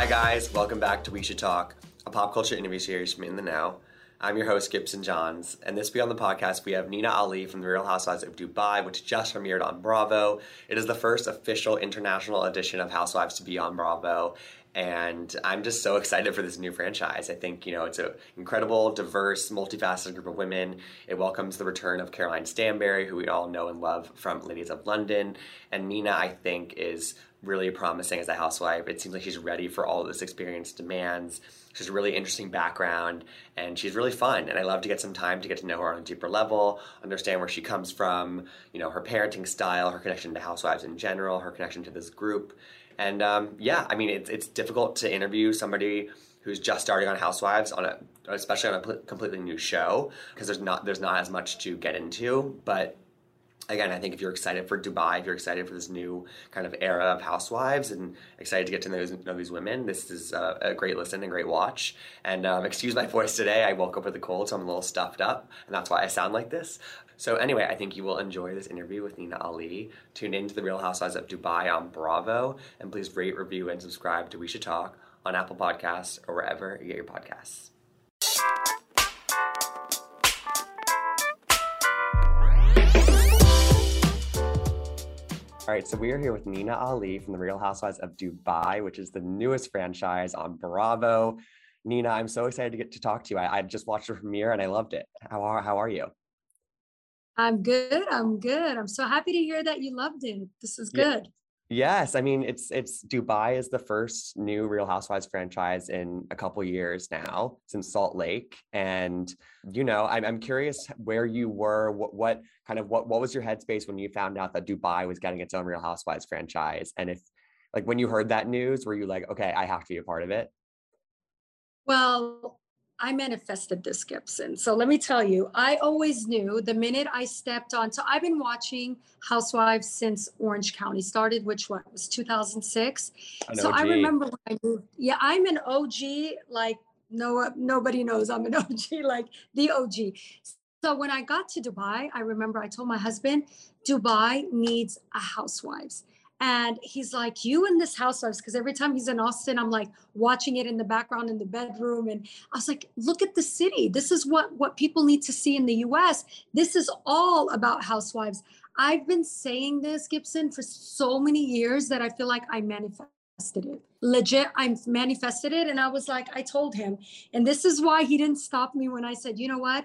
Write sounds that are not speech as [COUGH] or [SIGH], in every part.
Hi, guys. Welcome back to We Should Talk, a pop culture interview series from In the Know. I'm your host, Gibson Johns, and this week on the podcast, we have Nina Ali from The Real Housewives of Dubai, which just premiered on Bravo. It is the first official international edition of Housewives to be on Bravo, and I'm just so excited for this new franchise. I think, you know, it's an incredible, diverse, multifaceted group of women. It welcomes the return of Caroline Stanbury, who we all know and love from Ladies of London. And Nina, I think, is really promising as a housewife. It seems like she's ready for all of this experience demands. She's a really interesting background and she's really fun. And I love to get some time to get to know her on a deeper level, understand where she comes from, you know, her parenting style, her connection to housewives in general, her connection to this group. And um, yeah, I mean, it's, it's difficult to interview somebody who's just starting on Housewives on a, especially on a completely new show, because there's not there's not as much to get into. But again, I think if you're excited for Dubai, if you're excited for this new kind of era of housewives and excited to get to know, know these women, this is a, a, great listen and great watch. And um, excuse my [LAUGHS] voice today, I woke up with a cold, so I'm a little stuffed up, and that's why I sound like this. So anyway, I think you will enjoy this interview with Nina Ali. Tune in to The Real Housewives of Dubai on Bravo, and please rate, review, and subscribe to We Should Talk on Apple Podcasts or wherever you get your podcasts. All right, so we are here with Nina Ali from The Real Housewives of Dubai, which is the newest franchise on Bravo. Nina, I'm so excited to get to talk to you. I, I just watched the premiere and I loved it. How are, how are you? I'm good. I'm good. I'm so happy to hear that you loved it. This is good. Yes, I mean it's it's Dubai is the first new Real Housewives franchise in a couple years now since Salt Lake, and you know I'm I'm curious where you were, what what kind of what what was your headspace when you found out that Dubai was getting its own Real Housewives franchise, and if like when you heard that news, were you like, okay, I have to be a part of it? Well, I manifested this, Gibson. So let me tell you, I always knew the minute I stepped on. So I've been watching Housewives since Orange County started, which what was 2006. So I remember when I moved. Yeah, I'm an OG. Like no, nobody knows I'm an [LAUGHS] OG. Like the OG. So when I got to Dubai, I remember I told my husband, Dubai needs a Housewives. And he's like, You in this housewives, because every time he's in Austin, I'm like watching it in the background in the bedroom. And I was like, look at the city. This is what what people need to see in the US. This is all about housewives. I've been saying this, Gibson, for so many years that I feel like I manifested it. Legit, I manifested it. And I was like, I told him. And this is why he didn't stop me when I said, you know what?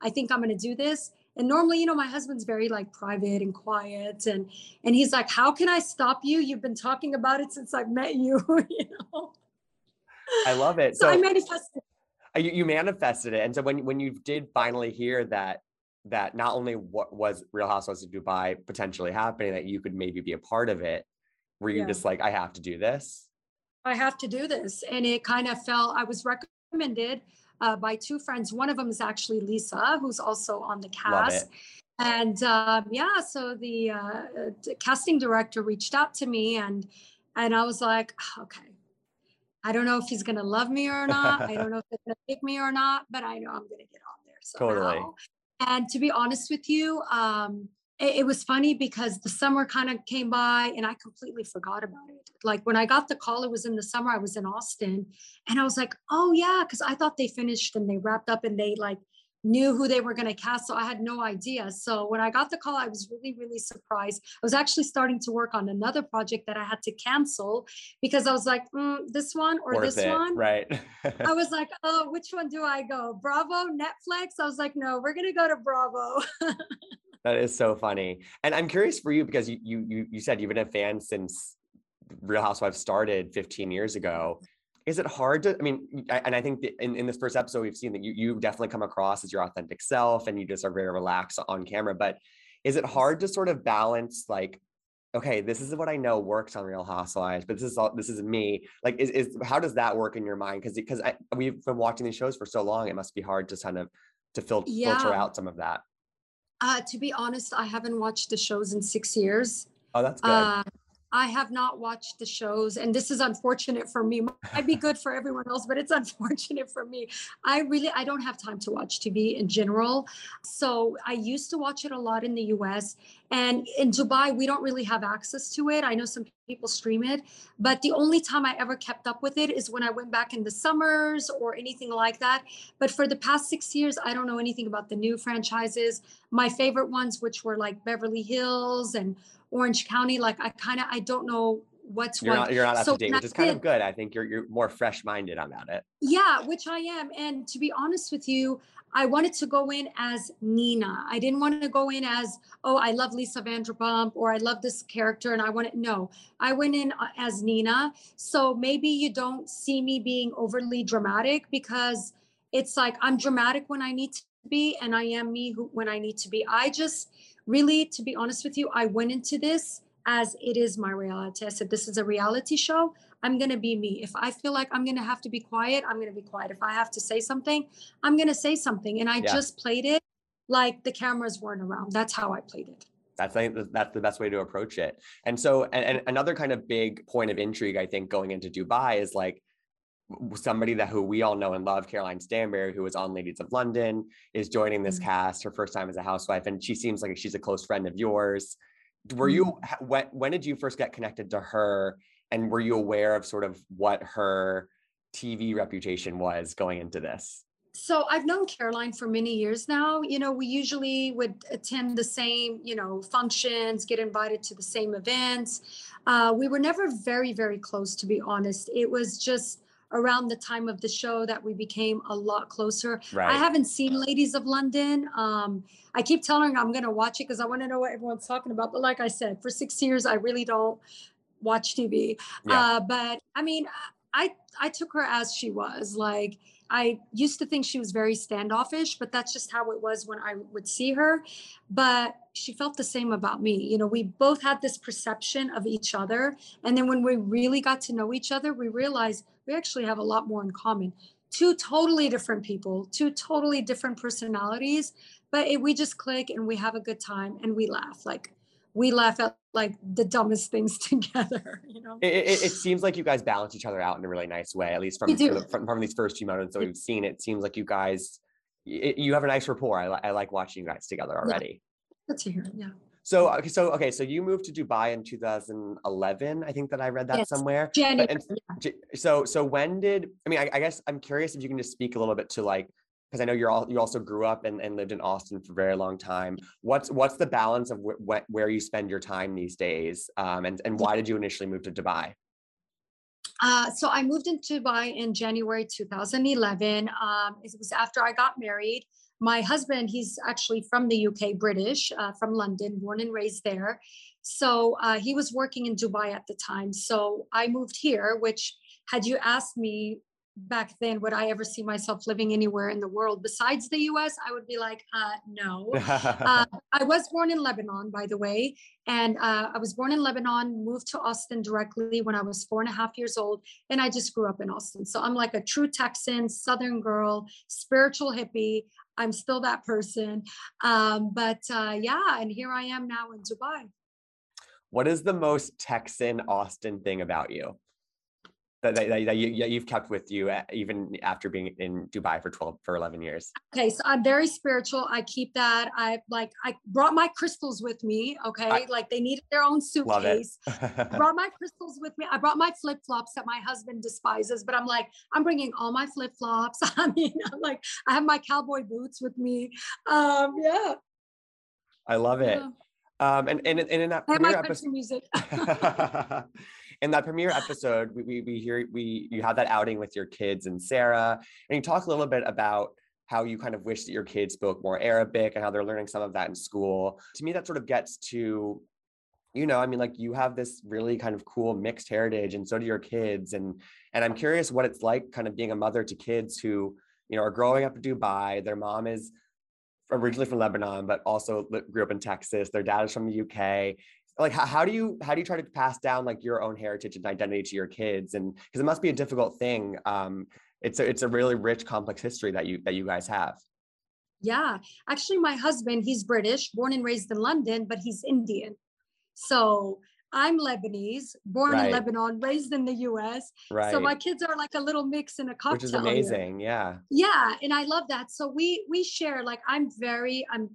I think I'm gonna do this and normally you know my husband's very like private and quiet and and he's like how can i stop you? You've been talking about it since i've met you [LAUGHS] you know? I love it. So, so i manifested. Uh, you, you manifested it. And so when when you did finally hear that that not only what was real housewives of dubai potentially happening that you could maybe be a part of it were you yeah. just like i have to do this i have to do this. And it kind of felt i was recommended uh, by two friends. One of them is actually Lisa, who's also on the cast. And um, yeah, so the, uh, casting director reached out to me, and and I was like, okay, I don't know if he's gonna love me or not. I don't [LAUGHS] know if he's gonna pick me or not, but I know I'm gonna get on there somehow. Totally. And to be honest with you, um, it, it was funny because the summer kind of came by and I completely forgot about it. Like when I got the call, it was in the summer, I was in Austin and I was like, oh yeah, because I thought they finished and they wrapped up and they like knew who they were going to cast. So I had no idea. So when I got the call, I was really, really surprised. I was actually starting to work on another project that I had to cancel because I was like, mm, this one or Worth this it. one. Right. I [LAUGHS] was like, oh, which one do I go? Bravo, Netflix? I was like, no, we're going to go to Bravo. [LAUGHS] that is so funny. And I'm curious for you because you you you said you've been a fan since Real Housewives started 15 years ago. Is it hard to? I mean, and I think in, in this first episode we've seen that you you definitely come across as your authentic self, and you just are very relaxed on camera. But is it hard to sort of balance like okay, this is what I know works on Real Housewives, but this is all this is me. Like, is, is how does that work in your mind? Because because we've been watching these shows for so long, it must be hard to kind of to fil- yeah. filter out some of that. Uh, to be honest, I haven't watched the shows in six years. Oh, that's good. Uh, I have not watched the shows, and this is unfortunate for me. Might be [LAUGHS] good for everyone else, but it's unfortunate for me. I really I don't have time to watch TV in general. So I used to watch it a lot in the US, And in Dubai, we don't really have access to it. I know some people stream it, but the only time I ever kept up with it is when I went back in the summers or anything like that. But for the past six years, I don't know anything about the new franchises. My favorite ones, which were like Beverly Hills and Orange County, like I kind of I don't know what's you're what. not you're not up So to date, which is kind it. of good. I think you're you're more fresh minded about it. Yeah, which I am. And to be honest with you, I wanted to go in as Nina. I didn't want to go in as, oh, I love Lisa Vanderpump or I love this character and I want to, no, I went in uh, as Nina. So maybe you don't see me being overly dramatic because it's like I'm dramatic when I need to be and I am me who, when I need to be. I just really, to be honest with you, I went into this as it is my reality. I said, this is a reality show. I'm going to be me. If I feel like I'm going to have to be quiet, I'm going to be quiet. If I have to say something, I'm going to say something. And I Yeah. just played it like the cameras weren't around. That's how I played it. That's I think that's the best way to approach it. And so, and, and another kind of big point of intrigue, I think, going into Dubai is like somebody that who we all know and love, Caroline Stanbury, who was on Ladies of London, is joining this Mhm. cast. Her first time as a housewife, and she seems like she's a close friend of yours. Were you when when did you first get connected to her, and were you aware of sort of what her TV reputation was going into this? So I've known Caroline for many years now. You know, we usually would attend the same, you know, functions, get invited to the same events. Uh, we were never very, very close, to be honest. It was just around the time of the show that we became a lot closer. Right. I haven't seen Ladies of London. Um, I keep telling her I'm going to watch it because I want to know what everyone's talking about. But like I said, for six years, I really don't watch TV. Yeah. Uh, but I mean, I I took her as she was. Like I used to think she was very standoffish, but that's just how it was when I would see her. But she felt the same about me. You know, we both had this perception of each other. And then when we really got to know each other, we realized we actually have a lot more in common. Two totally different people, two totally different personalities, but it, we just click and we have a good time and we laugh. Like we laugh at like the dumbest things [LAUGHS] together, you know? It, it, it seems like you guys balance each other out in a really nice way, at least from We from, from these first few moments that We- we've seen. It seems like you guys, y- you have a nice rapport. I, I like watching you guys together already. Good to hear. Yeah. So, okay, so okay, so you moved to Dubai in 2011. I think that I read that Yes. somewhere. January. and- J- So, so when did I mean? I, I guess I'm curious if you can just speak a little bit to like because I know you're all you also grew up and, and lived in Austin for a very long time. What's what's the balance of wh- wh- where you spend your time these days? Um, and and why did you initially move to Dubai? Uh, so I moved into Dubai in January 2011. Um, it was after I got married. My husband, he's actually from the UK, British, uh, from London, born and raised there. So uh, he was working in Dubai at the time. So I moved here, which had you asked me back then, would I ever see myself living anywhere in the world besides the US? I would be like, uh, no. [LAUGHS] Uh, I was born in Lebanon, by the way, and uh, I was born in Lebanon, moved to Austin directly when I was four and a half years old, and I just grew up in Austin. So I'm like a true Texan, Southern girl, spiritual hippie. I'm still that person. Um, but uh, yeah, and here I am now in Dubai. what is the most Texan Austin thing about you that, that, that you, that you've kept with you uh, even after being in Dubai for 12 for 11 years? Okay, so I'm very spiritual. I keep that. I like I brought my crystals with me. Okay, like they needed their own Love it. suitcase. [LAUGHS] I brought my crystals with me. I brought my flip flops that my husband despises, but I'm like, I'm bringing all my flip flops. [LAUGHS] I mean, I'm like, I have my cowboy boots with me. Um, yeah, I love it. yeah. Um, and, and, and in that premiere episode, music. [LAUGHS] in that premiere episode, we, we, we hear we you have that outing with your kids and Sarah, and you talk a little bit about how you kind of wish that your kids spoke more Arabic and how they're learning some of that in school. To me, that sort of gets to, you know, I mean, like you have this really kind of cool mixed heritage, and so do your kids, and and I'm curious what it's like, kind of being a mother to kids who, you know, are growing up in Dubai. Their mom is originally from Lebanon, but also grew up in Texas. Their dad is from the UK. Like, how, how do you how do you try to pass down like your own heritage and identity to your kids? And because it must be a difficult thing. Um, it's a, it's a really rich, complex history that you that you guys have. yeah, actually, my husband, he's British, born and raised in London, but he's Indian. So I'm Lebanese, born Right. in Lebanon, raised in the U.S. Right. So my kids are like a little mix in a cocktail. Which is amazing. Yeah. yeah and i love that so we we share like i'm very i'm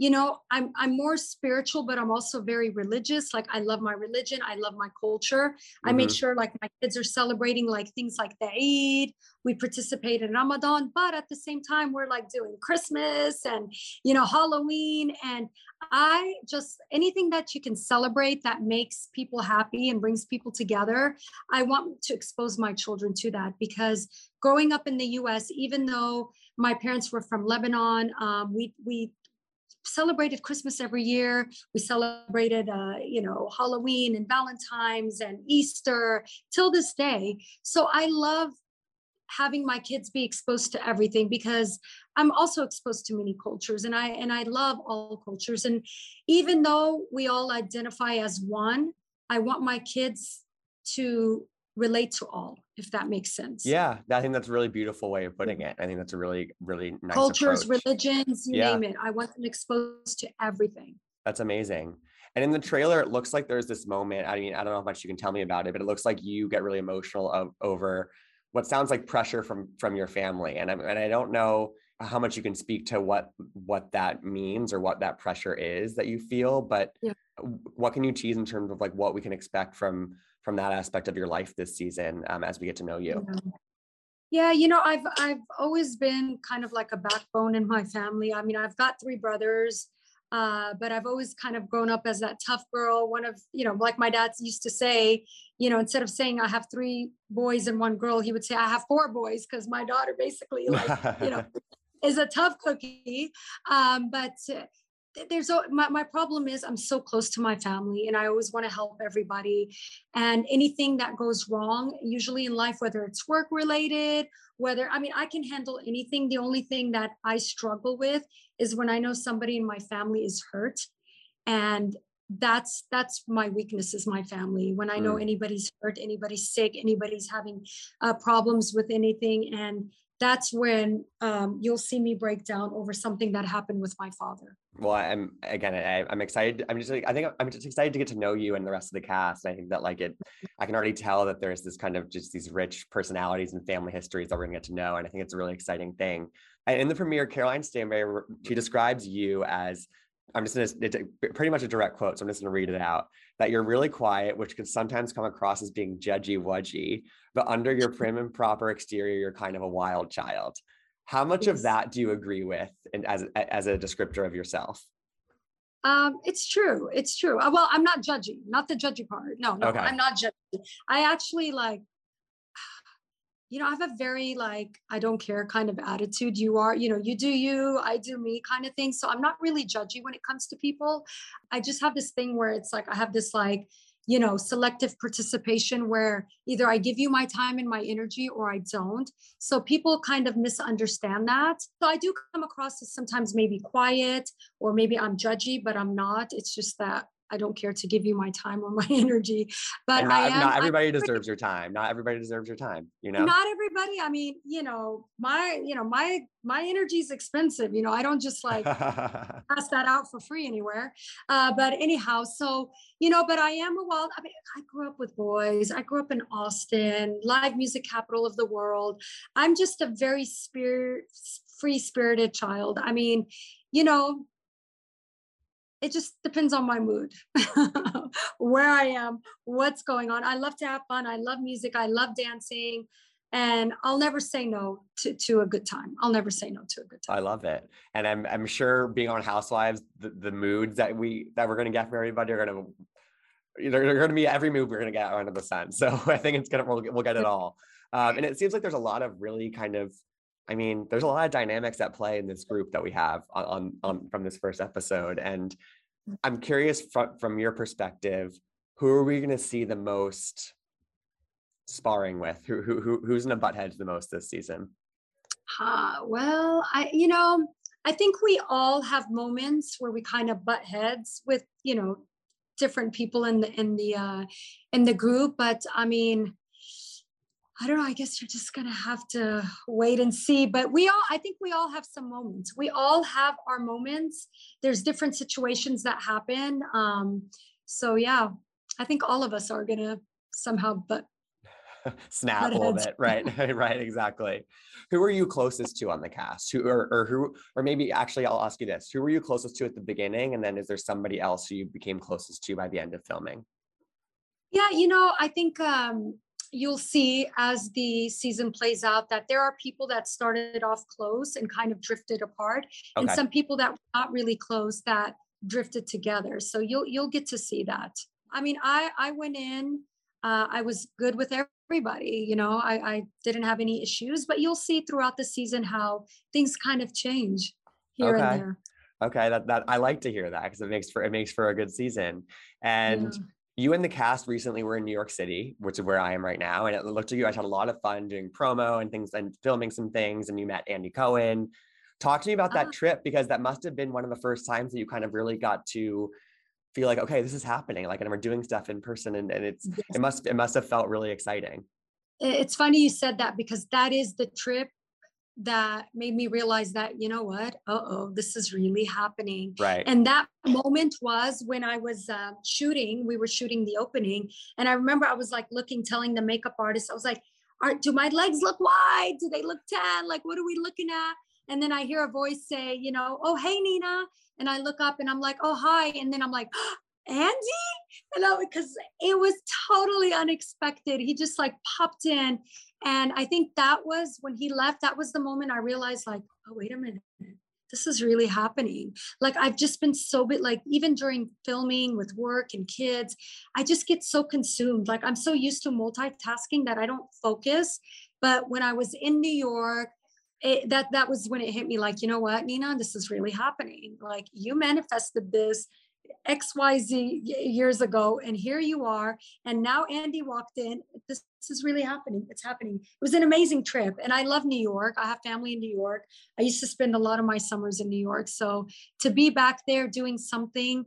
you know i'm i'm more spiritual but i'm also very religious. Like i love my religion. I love my culture. Mm-hmm. i make sure like my kids are celebrating like things like the eid. We participate in ramadan but at the same time we're like doing christmas and you know halloween. And i just anything that you can celebrate that makes people happy and brings people together i want to expose my children to that because growing up in the us even though my parents were from lebanon um, we we celebrated Christmas every year. We celebrated, uh, you know, Halloween and Valentine's and Easter till this day. So I love having my kids be exposed to everything because I'm also exposed to many cultures and I and I love all cultures. And even though we all identify as one, I want my kids to relate to all if that makes sense yeah i think that's a really beautiful way of putting it i think that's a really really nice cultures approach. religions you yeah. name it i want them exposed to everything that's amazing and in the trailer it looks like there's this moment i mean i don't know how much you can tell me about it but it looks like you get really emotional of, over what sounds like pressure from from your family and i and i don't know how much you can speak to what what that means or what that pressure is that you feel but yeah. what can you tease in terms of like what we can expect from from that aspect of your life this season um, as we get to know you yeah. yeah you know i've i've always been kind of like a backbone in my family i mean i've got three brothers uh, but I've always kind of grown up as that tough girl. One of, you know, like my dad used to say, you know, instead of saying I have three boys and one girl, he would say I have four boys because my daughter basically, like, you know, [LAUGHS] is a tough cookie. Um, but uh, there's a, my, my problem is i'm so close to my family and i always want to help everybody. And anything that goes wrong usually in life whether it's work related whether i mean i can handle anything. The only thing that i struggle with is when i know somebody in my family is hurt and that's that's my weakness is my family. When i know mm. anybody's hurt anybody's sick anybody's having uh, problems with anything and that's when um, you'll see me break down over something that happened with my father. Well, I'm again, I, am excited. I'm just like, I think I'm just excited to get to know you and the rest of the cast. I think that like it, I can already tell that there's this kind of just these rich personalities and family histories that we're gonna get to know. And I think it's a really exciting thing. And in the premiere, Caroline Stanbury, she describes you as I'm just gonna it's pretty much a direct quote, so I'm just gonna read it out. That you're really quiet, which can sometimes come across as being judgy wudgy, but under your prim and proper exterior, you're kind of a wild child. How much yes. of that do you agree with, and as as a descriptor of yourself? Um, it's true. It's true. Uh, well, I'm not judgy, not the judgy part. No, no, okay. I'm not judgy. I actually like you know, I have a very like, I don't care kind of attitude. You are, you know, you do you, I do me kind of thing. So I'm not really judgy when it comes to people. I just have this thing where it's like, I have this like, you know, selective participation where either I give you my time and my energy or I don't. So people kind of misunderstand that. So I do come across as sometimes maybe quiet or maybe I'm judgy, but I'm not. It's just that I don't care to give you my time or my [LAUGHS] energy. But not, I am, not everybody I'm deserves your time. Not everybody deserves your time. You know, not everybody. I mean, you know, my, you know, my my energy is expensive. You know, I don't just like [LAUGHS] pass that out for free anywhere. Uh, but anyhow, so you know, but I am a wild. I mean, I grew up with boys. I grew up in Austin, live music capital of the world. I'm just a very spirit free spirited child. I mean, you know, it just depends on my mood, [LAUGHS] where I am, what's going on. I love to have fun. I love music. I love dancing. And I'll never say no to, to a good time. I'll never say no to a good time. I love it. And I'm, I'm sure being on Housewives, the, the moods that we that we're gonna get from everybody are gonna they're, they're gonna be every mood we're gonna get under the sun. So [LAUGHS] I think it's gonna we'll, we'll get it all. Um, and it seems like there's a lot of really kind of I mean, there's a lot of dynamics at play in this group that we have on, on, from this first episode. And I'm curious from, from your perspective, who are we going to see the most sparring with? Who, who, who who's going to butt heads the most this season? Uh, well, I, you know, I think we all have moments where we kind of butt heads with, you know, different people in the, in the, uh, in the group. But I mean, I don't know. I guess you're just going to have to wait and see. But we all, I think we all have some moments. We all have our moments. There's different situations that happen. Um, so, yeah, I think all of us are going to somehow but [LAUGHS] snap a little bit. Right. [LAUGHS] right. Exactly. Who are you closest to on the cast? Who or, or who or maybe actually I'll ask you this. Who were you closest to at the beginning? And then is there somebody else who you became closest to by the end of filming? Yeah, you know, I think um you'll see as the season plays out that there are people that started off close and kind of drifted apart okay. and some people that were not really close that drifted together. So you'll you'll get to see that. I mean i i went in uh, i was good with everybody you know I, I didn't have any issues but you'll see throughout the season how things kind of change here okay. and there. Okay that, that i like to hear that because it makes for it makes for a good season. And yeah you and the cast recently were in New York City, which is where I am right now. And it looked like you guys had a lot of fun doing promo and things and filming some things. And you met Andy Cohen. Talk to me about that uh, trip because that must have been one of the first times that you kind of really got to feel like, okay, this is happening. Like, and we're doing stuff in person, and, and it's yes. it must it must have felt really exciting. It's funny you said that because that is the trip that made me realize that you know what? Uh-oh this is really happening. Right. And that moment was when i was uh, shooting we were shooting the opening and i remember i was like looking telling the makeup artist i was like Are, do my legs look wide? Do they look tan? Like what are we looking at? And then i hear a voice say you know oh hey nina. And i look up and i'm like oh hi. And then i'm like oh, [GASPS] Andy? You know, because it was totally unexpected. He just like popped in and I think that was when he left, that was the moment I realized, like, oh, wait a minute, this is really happening. Like, I've just been so bit, like, even during filming with work and kids, I just get so consumed. Like, I'm so used to multitasking that I don't focus. But when I was in New York, it, that that was when it hit me like you know what nina this is really happening like you manifested this XYZ years ago, and here you are. And now Andy walked in. This, this, is really happening. It's happening. It was an amazing trip. And I love New York. I have family in New York. I used to spend a lot of my summers in New York. So to be back there doing something,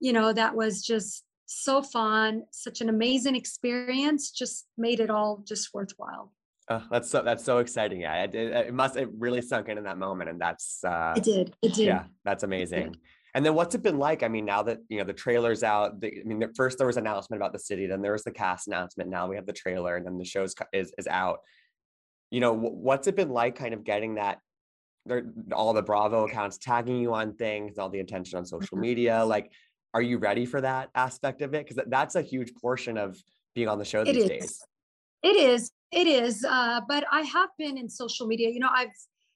you know, that was just so fun, such an amazing experience, just made it all just worthwhile. Oh, that's so that's so exciting. Yeah, it, it, it, must it really sunk in in that moment, and that's uh, it did. It did. Yeah, that's amazing. And then what's it been like? I mean, now that you know the trailer's out, the, I mean, the, first there was an announcement about the city, then there was the cast announcement. Now we have the trailer, and then the show's is is out. You know, what's it been like, kind of getting that? All the Bravo accounts tagging you on things, all the attention on social [LAUGHS] media. Like, are you ready for that aspect of it? Because that's a huge portion of being on the show these days. It is. It is. Uh, but I have been in social media. You know, I've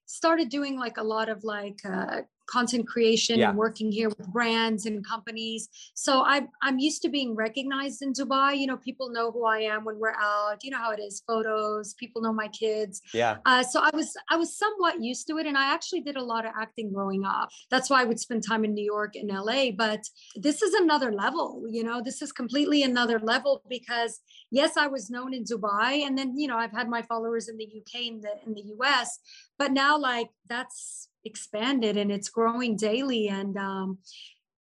started doing like a lot of like uh, content creation yeah. and working here with brands and companies. So I'm I'm used to being recognized in Dubai. You know, people know who I am when we're out. You know how it is, photos. People know my kids. Yeah. Uh, so I was I was somewhat used to it, and I actually did a lot of acting growing up. That's why I would spend time in New York and LA. But this is another level. You know, this is completely another level because yes, I was known in Dubai, and then you know I've had my followers in the UK and the in the US, but now like that's expanded and it's growing daily. And um,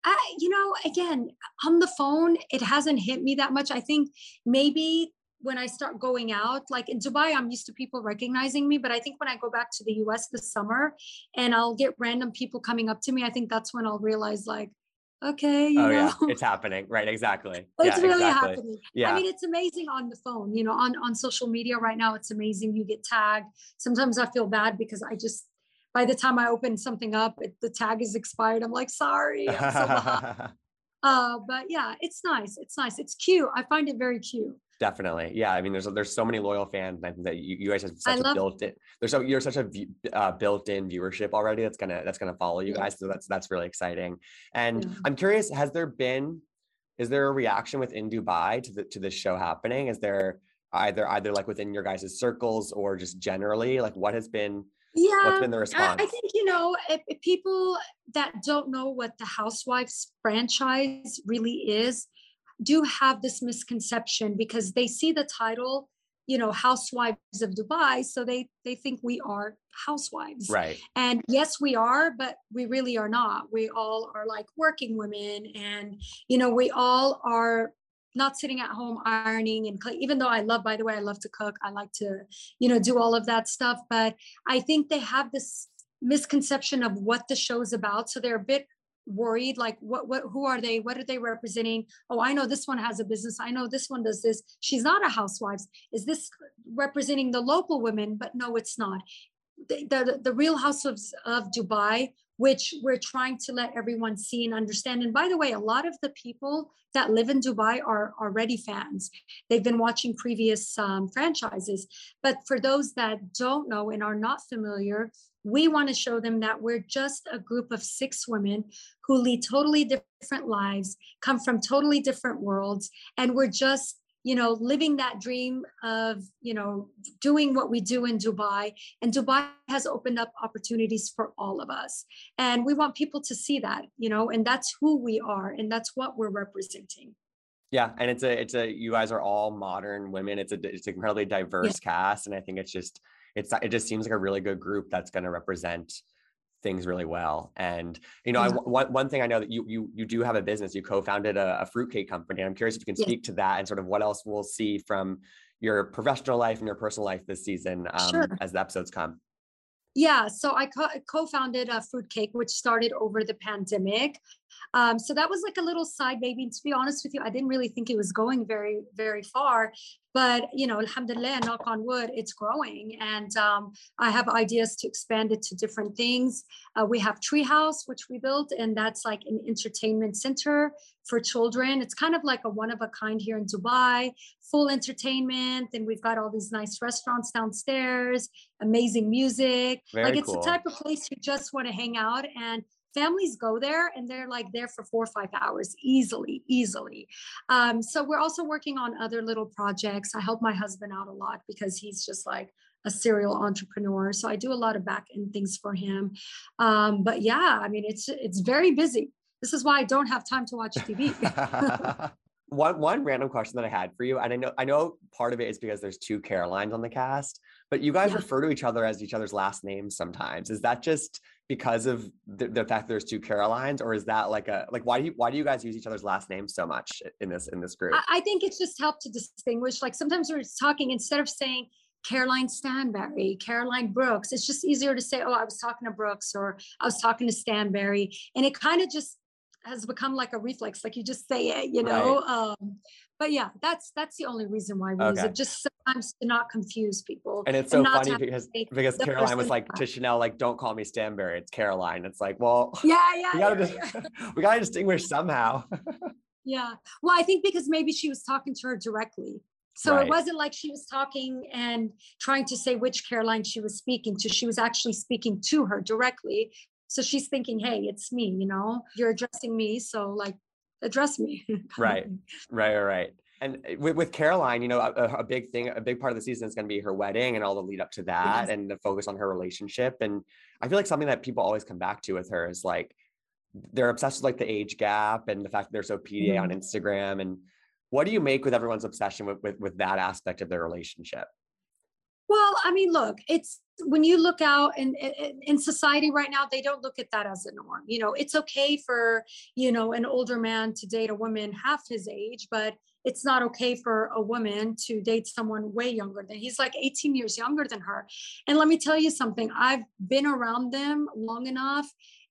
I, you know again on the phone it hasn't hit me that much. I think maybe when i start going out like in dubai i'm used to people recognizing me but i think when i go back to the us this summer and i'll get random people coming up to me i think that's when i'll realize like okay you oh know? yeah. [LAUGHS] It's happening. Right exactly. It's yeah, really exactly. happening. Yeah. i mean it's amazing on the phone you know on on social media right now it's amazing. You get tagged. Sometimes i feel bad because i just by the time I open something up, it, the tag is expired. I'm like, sorry. I'm so [LAUGHS] uh, but yeah, it's nice. It's nice. It's cute. I find it very cute. Definitely, yeah. I mean, there's there's so many loyal fans, I think that you, you guys have such a built-in. There's so you're such a uh, built-in viewership already. That's gonna that's gonna follow you guys. So that's that's really exciting. And yeah. I'm curious, has there been, is there a reaction within Dubai to the to this show happening? Is there either either like within your guys' circles or just generally, like what has been yeah what's been the response i think you know if, if people that don't know what the housewives franchise really is do have this misconception because they see the title you know housewives of dubai so they they think we are housewives. Right. And yes we are but we really are not. We all are like working women and you know we all are not sitting at home ironing and even though I love, by the way, I love to cook. I like to, you know, do all of that stuff. But I think they have this misconception of what the show is about. So they're a bit worried like what what who are they what are they representing oh i know this one has a business i know this one does this she's not a housewife is this representing the local women but no it's not the the, the real house of, of dubai which we're trying to let everyone see and understand. And by the way a lot of the people that live in dubai are already fans. They've been watching previous um, franchises. But for those that don't know and are not familiar we want to show them that we're just a group of six women who lead totally different lives, come from totally different worlds, and we're just you know living that dream of you know doing what we do in dubai. And dubai has opened up opportunities for all of us. And we want people to see that you know and that's who we are and that's what we're representing. Yeah and it's a it's a you guys are all modern women. It's a it's an incredibly diverse yeah. cast and i think it's just it's it just seems like a really good group that's going to represent things really well. And you know, I, one one thing I know that you you you do have a business. You co-founded a, a fruitcake company. And I'm curious if you can speak yeah. to that and sort of what else we'll see from your professional life and your personal life this season um, sure. as the episodes come. Yeah, so I co- founded a fruitcake, which started over the pandemic. Um, so that was like a little side baby. To be honest with you, I didn't really think it was going very, very far. But you know alhamdulillah knock on wood it's growing. And um, i have ideas to expand it to different things. Uh, we have treehouse which we built and that's like an entertainment center for children. It's kind of like a one of a kind here in dubai full entertainment. And we've got all these nice restaurants downstairs amazing music. Very like it's cool. the type of place you just want to hang out and families go there and they're like there for four or five hours easily easily. Um, so we're also working on other little projects. I help my husband out a lot because he's just like a serial entrepreneur so i do a lot of back end things for him. Um, but yeah i mean it's it's very busy. This is why i don't have time to watch tv [LAUGHS] one one random question that I had for you, and I know I know part of it is because there's two Carolines on the cast, but you guys yeah. refer to each other as each other's last names sometimes. Is that just because of the, the fact that there's two Carolines, or is that like a like why do you why do you guys use each other's last names so much in this in this group? I, I think it's just helped to distinguish. Like sometimes we're talking instead of saying Caroline Stanbury, Caroline Brooks. It's just easier to say, oh, I was talking to Brooks or I was talking to Stanbury. And it kind of just has become like a reflex like you just say it you know right. um but yeah that's that's the only reason why we okay. use it just to not confuse people and it's so and funny because because caroline was like to chanel like don't call me stanbury it's caroline it's like well yeah yeah [LAUGHS] we gotta, yeah, yeah. [LAUGHS] we gotta distinguish somehow [LAUGHS] yeah well i think because maybe she was talking to her directly so right. it wasn't like she was talking and trying to say which Caroline she was speaking to. She was actually speaking to her directly. So she's thinking, hey, it's me, you know, you're addressing me. So like address me. right, right, right. And eh, with, with Caroline, you know, a, a, big thing, a big part of the season is going to be her wedding and all the lead up to that yes. and the focus on her relationship. And I feel like something that people always come back to with her is like, they're obsessed with like the age gap and the fact that they're so PDA mm-hmm. on Instagram. And what do you make with everyone's obsession with, with, with that aspect of their relationship? Well, I mean, look, it's when you look out in, in, in society right now, they don't look at that as a norm. You know, it's okay for you know an older man to date a woman half his age, but it's not okay for a woman to date someone way younger than he's like 18 years younger than her. And let me tell you something, I've been around them long enough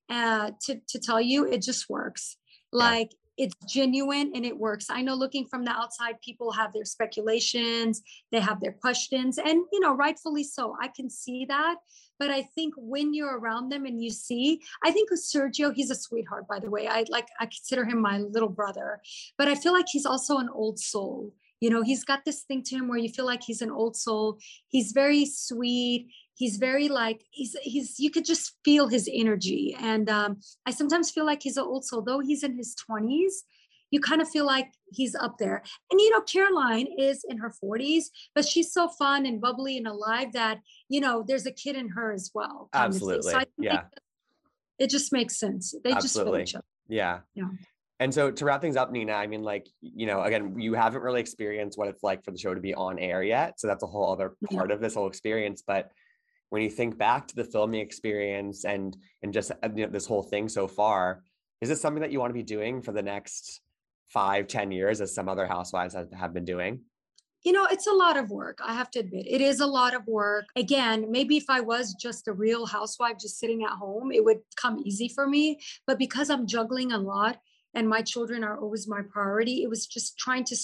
uh, to to tell you it just works. Like it's genuine and it works. I know looking from the outside, people have their speculations, they have their questions, and you know, rightfully so. I can see that. But I think when you're around them and you see, I think Sergio, he's a sweetheart, by the way. I like I consider him my little brother, but I feel like he's also an old soul. You know, he's got this thing to him where you feel like he's an old soul. He's very sweet he's very like he's he's you could just feel his energy. And um, i sometimes feel like he's an old soul. Though he's in his 20s you kind of feel like he's up there. And you know caroline is in her 40s but she's so fun and bubbly and alive that you know there's a kid in her as well absolutely. so yeah. it just makes sense. They absolutely. just feel each other. Yeah. Yeah. And so to wrap things up, Nina, I mean, like, you know, again, you haven't really experienced what it's like for the show to be on air yet. So that's a whole other part yeah. of this whole experience. But when you think back to the filming experience and and just uh, you know, this whole thing so far is this something that you want to be doing for the next five ten years as some other housewives have, have been doing you know, it's a lot of work. I have to admit, it is a lot of work. Again, maybe if I was just a real housewife just sitting at home, it would come easy for me. But because I'm juggling a lot and my children are always my priority, it was just trying to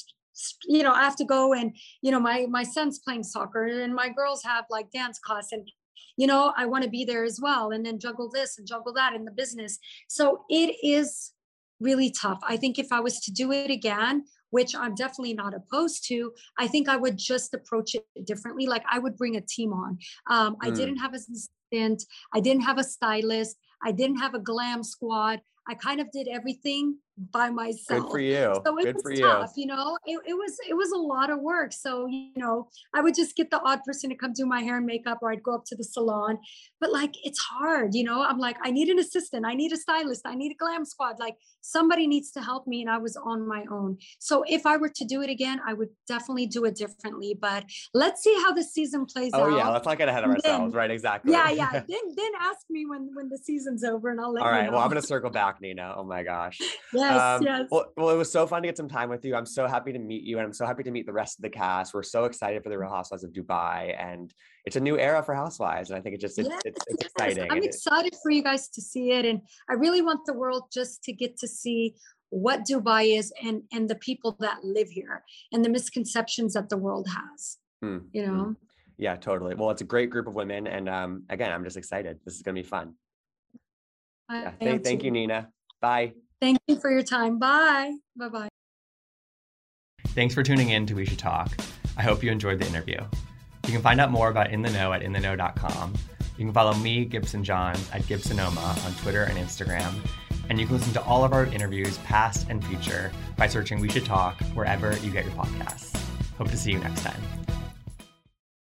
you know i have to go and you know my my son's playing soccer and my girls have like dance class and you know i want to be there as well and then juggle this and juggle that in the business so it is really tough i think if i was to do it again which I'm definitely not opposed to, I think I would just approach it differently. Like I would bring a team on. Um, mm. I didn't have an assistant, I didn't have a stylist, I didn't have a glam squad. I kind of did everything by myself. Good for you. So it Good was tough, you. you know. It, it was it was a lot of work. So you know, I would just get the odd person to come do my hair and makeup, or I'd go up to the salon. But like, it's hard, you know. I'm like, I need an assistant, I need a stylist, I need a glam squad. Like somebody needs to help me, and I was on my own. So if I were to do it again, I would definitely do it differently. But let's see how the season plays oh, out. Oh yeah, let's not get ahead of ourselves, then, right? Exactly. Yeah, [LAUGHS] yeah. then then ask me when when the season's over, and I'll let. All right. Know. Well, I'm gonna circle back, Nina. Oh my gosh. [LAUGHS] Yes. Um, yes. Well, well, it was so fun to get some time with you. I'm so happy to meet you, and I'm so happy to meet the rest of the cast. We're so excited for the Real Housewives of Dubai, and it's a new era for Housewives, and I think it just it's, yes, it's, it's yes. exciting. I'm excited for you guys to see it, and I really want the world just to get to see what Dubai is and and the people that live here and the misconceptions that the world has. Mm. You know. Mm. Yeah, totally. Well, it's a great group of women, and um, again, I'm just excited. This is going to be fun. Yeah, th- thank you, Nina. Bye. Thank you for your time. Bye. Bye bye. Thanks for tuning in to We Should Talk. I hope you enjoyed the interview. You can find out more about In the Know at intheknow.com. You can follow me, Gibson Johns, at Gibsonoma on Twitter and Instagram. And you can listen to all of our interviews, past and future, by searching We Should Talk wherever you get your podcasts. Hope to see you next time.